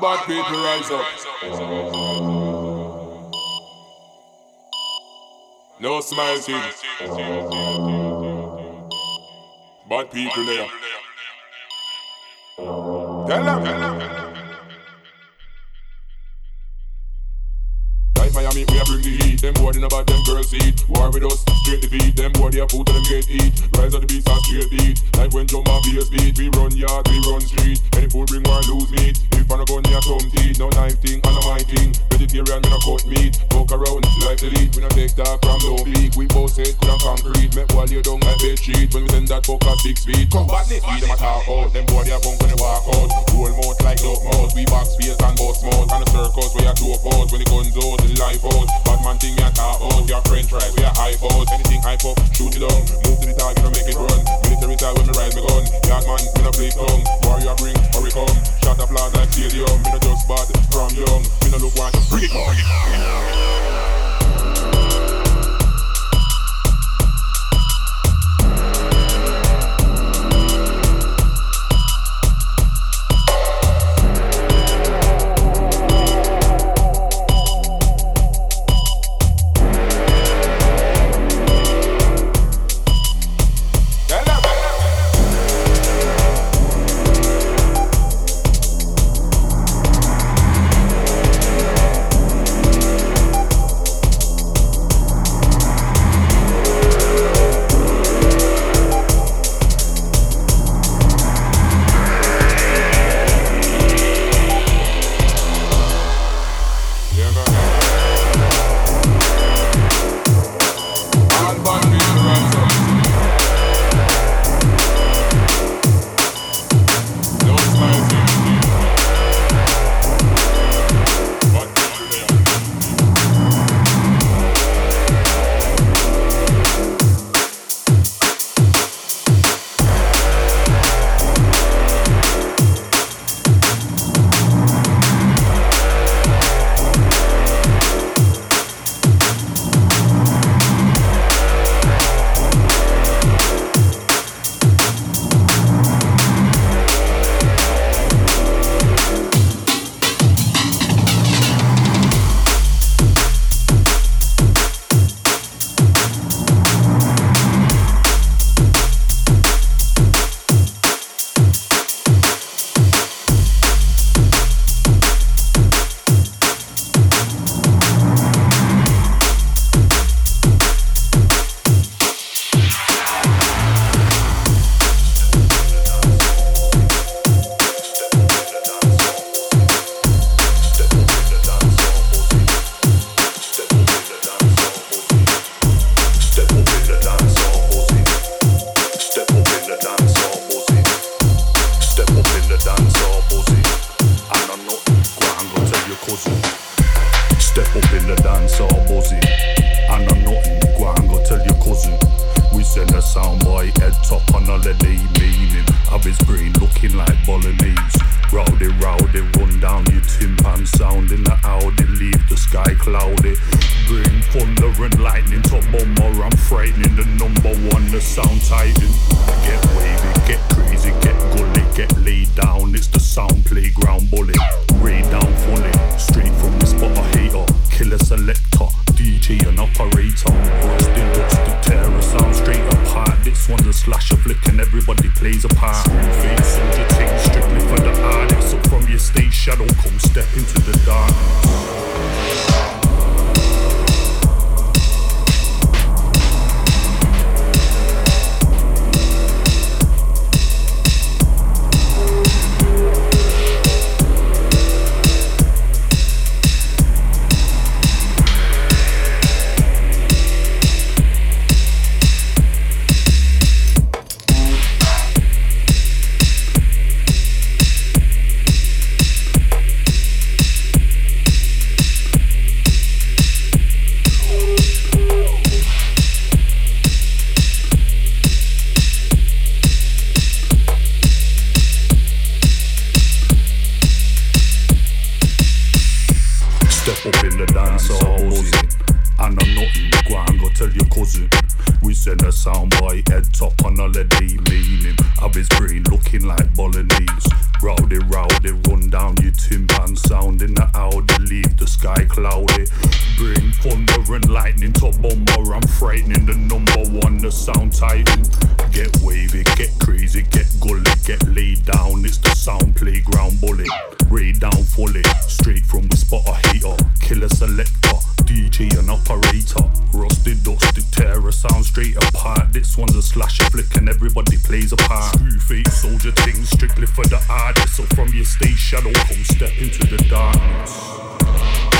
bad people rise up. No smile team. Bad people there. Tell them. Tell them. Them boy in about them girls eat. War with us, straight defeat. Them boy they a food them get eat. Rise of the beast and straight beat. Like when jump and bass beat. We run yard, we run street. Any fool bring war lose meat. If I no gun, me a thumb teeth. No knife thing, I no my thing. Vegetarian, me no cut meat. Fuck around, life delete. We no take talk from no peak. We both it, could concrete. Make wall you down like bed sheet. When we send that fucker six feet. Come back, feed them a talk out. Them boy they a punk when they walk out. Roll mouth like dog mouth. We box space and bust mouth. And the circus where you two pose. When the guns out, the life out. Bad man thing french fries, we. Anything shoot it down. Move to the target make it run. Military style when rise gun. Man, no play. Warrior bring, hurry come. Shot applause like stadium. Me no just bad from young. Me no look one, bring it on. Step up in the dance or buzzing. And I'm nothing, go and go tell your cousin. We send a sound boy head top on holiday, meaning of his brain looking like bolognese. Rowdy, rowdy, run down your timpan sound in the Audi, leave the sky cloudy. Bring thunder and lightning to bummer, I'm frightening the number one, the sound titan. Get wavy, get crazy, get gully, get laid down, it's the sound playground bully. Ray down funny, straight from selector, DJ and operator. Watch the to tear a sound straight apart. This one's a slash of flick and everybody plays a part. Face soldier operator. Rusty, dusty, terror, sound straight apart. This one's a slasher flick and everybody plays a part. True fate, soldier things, strictly for the artist. So from your stage shadow, come step into the darkness.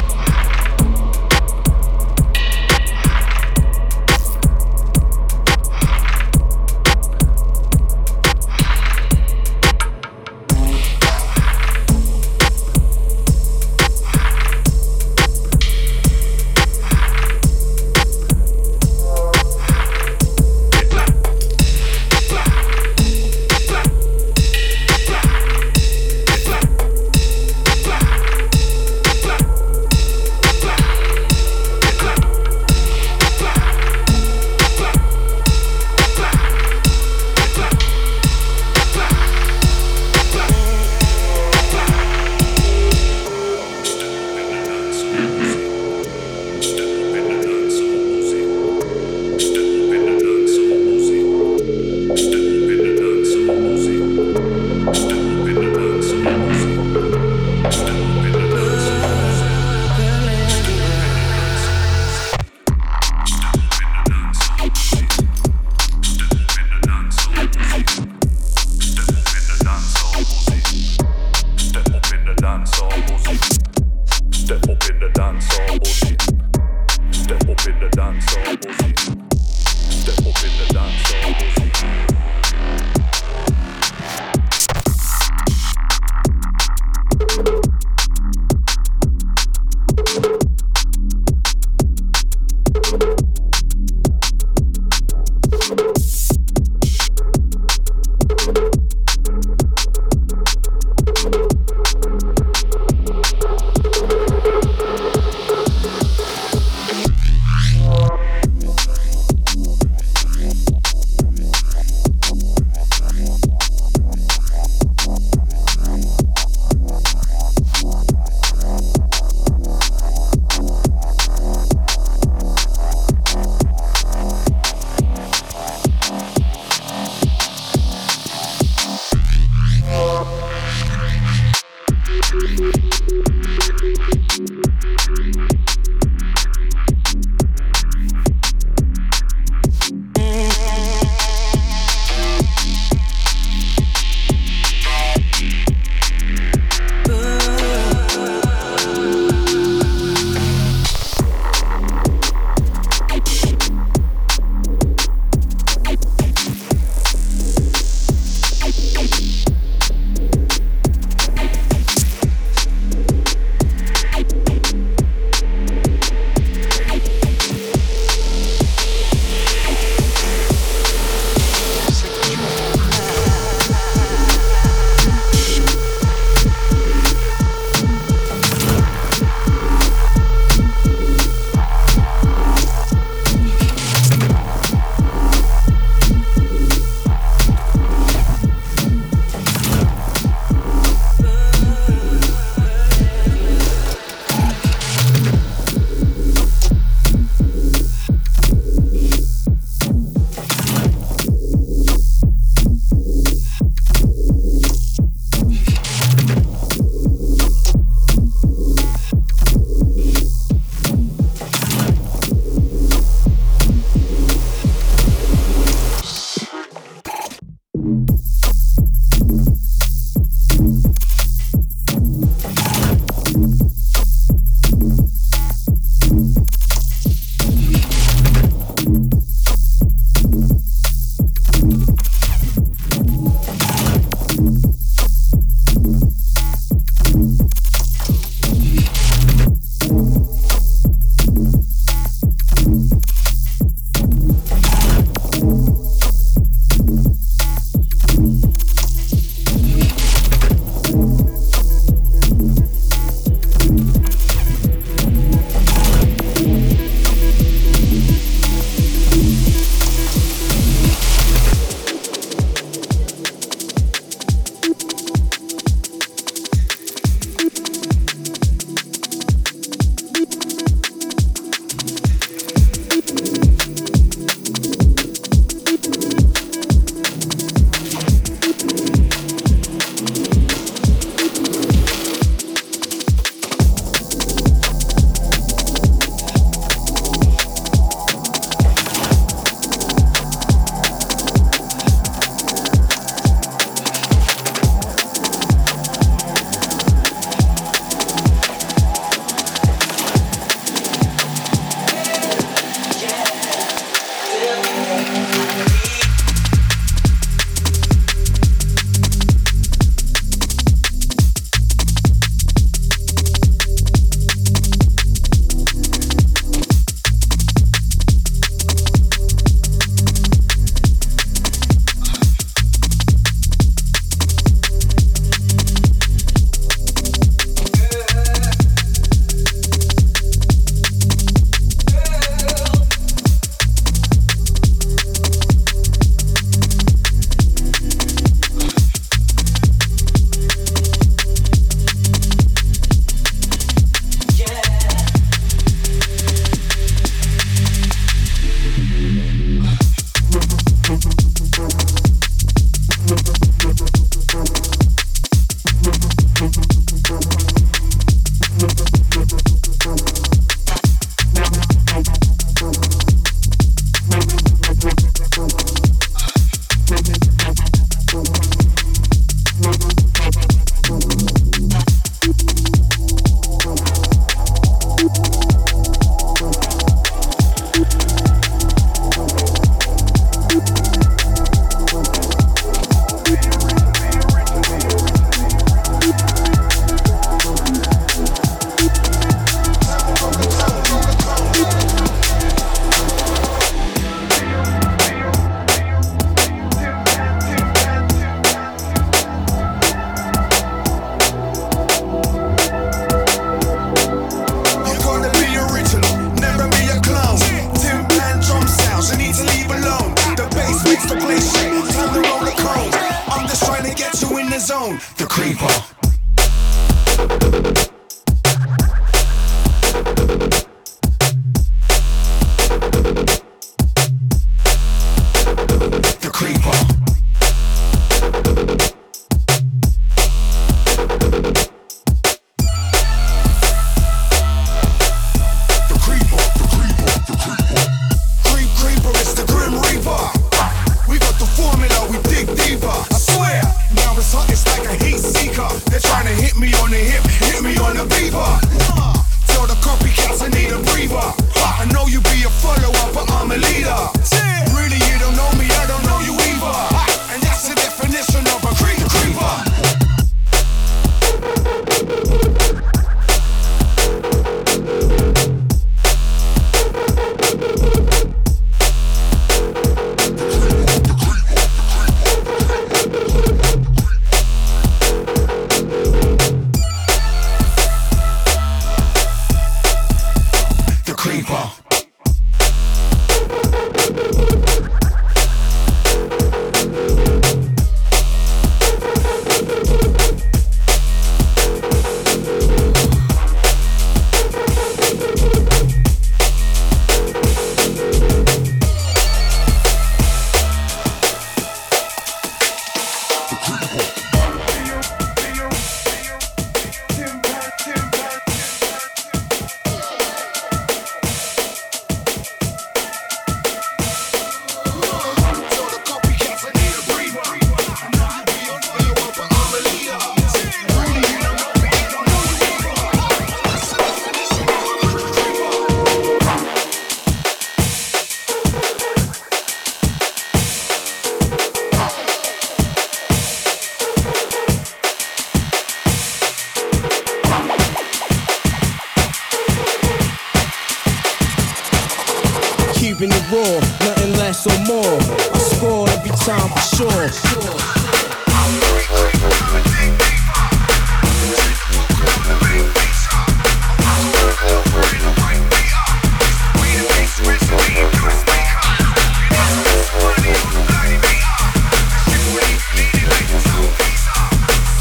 keeping it raw, nothing less or more. I score every time for sure.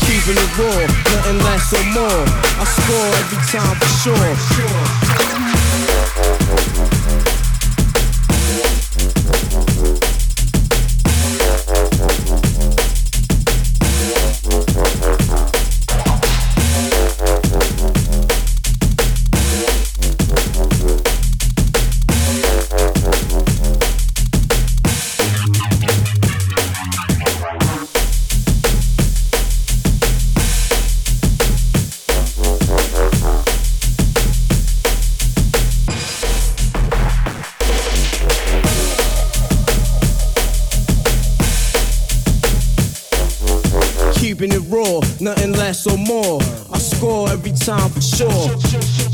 Keeping it raw, nothing less or more. I score every time for sure. raw, nothing less or more. I score every time for sure.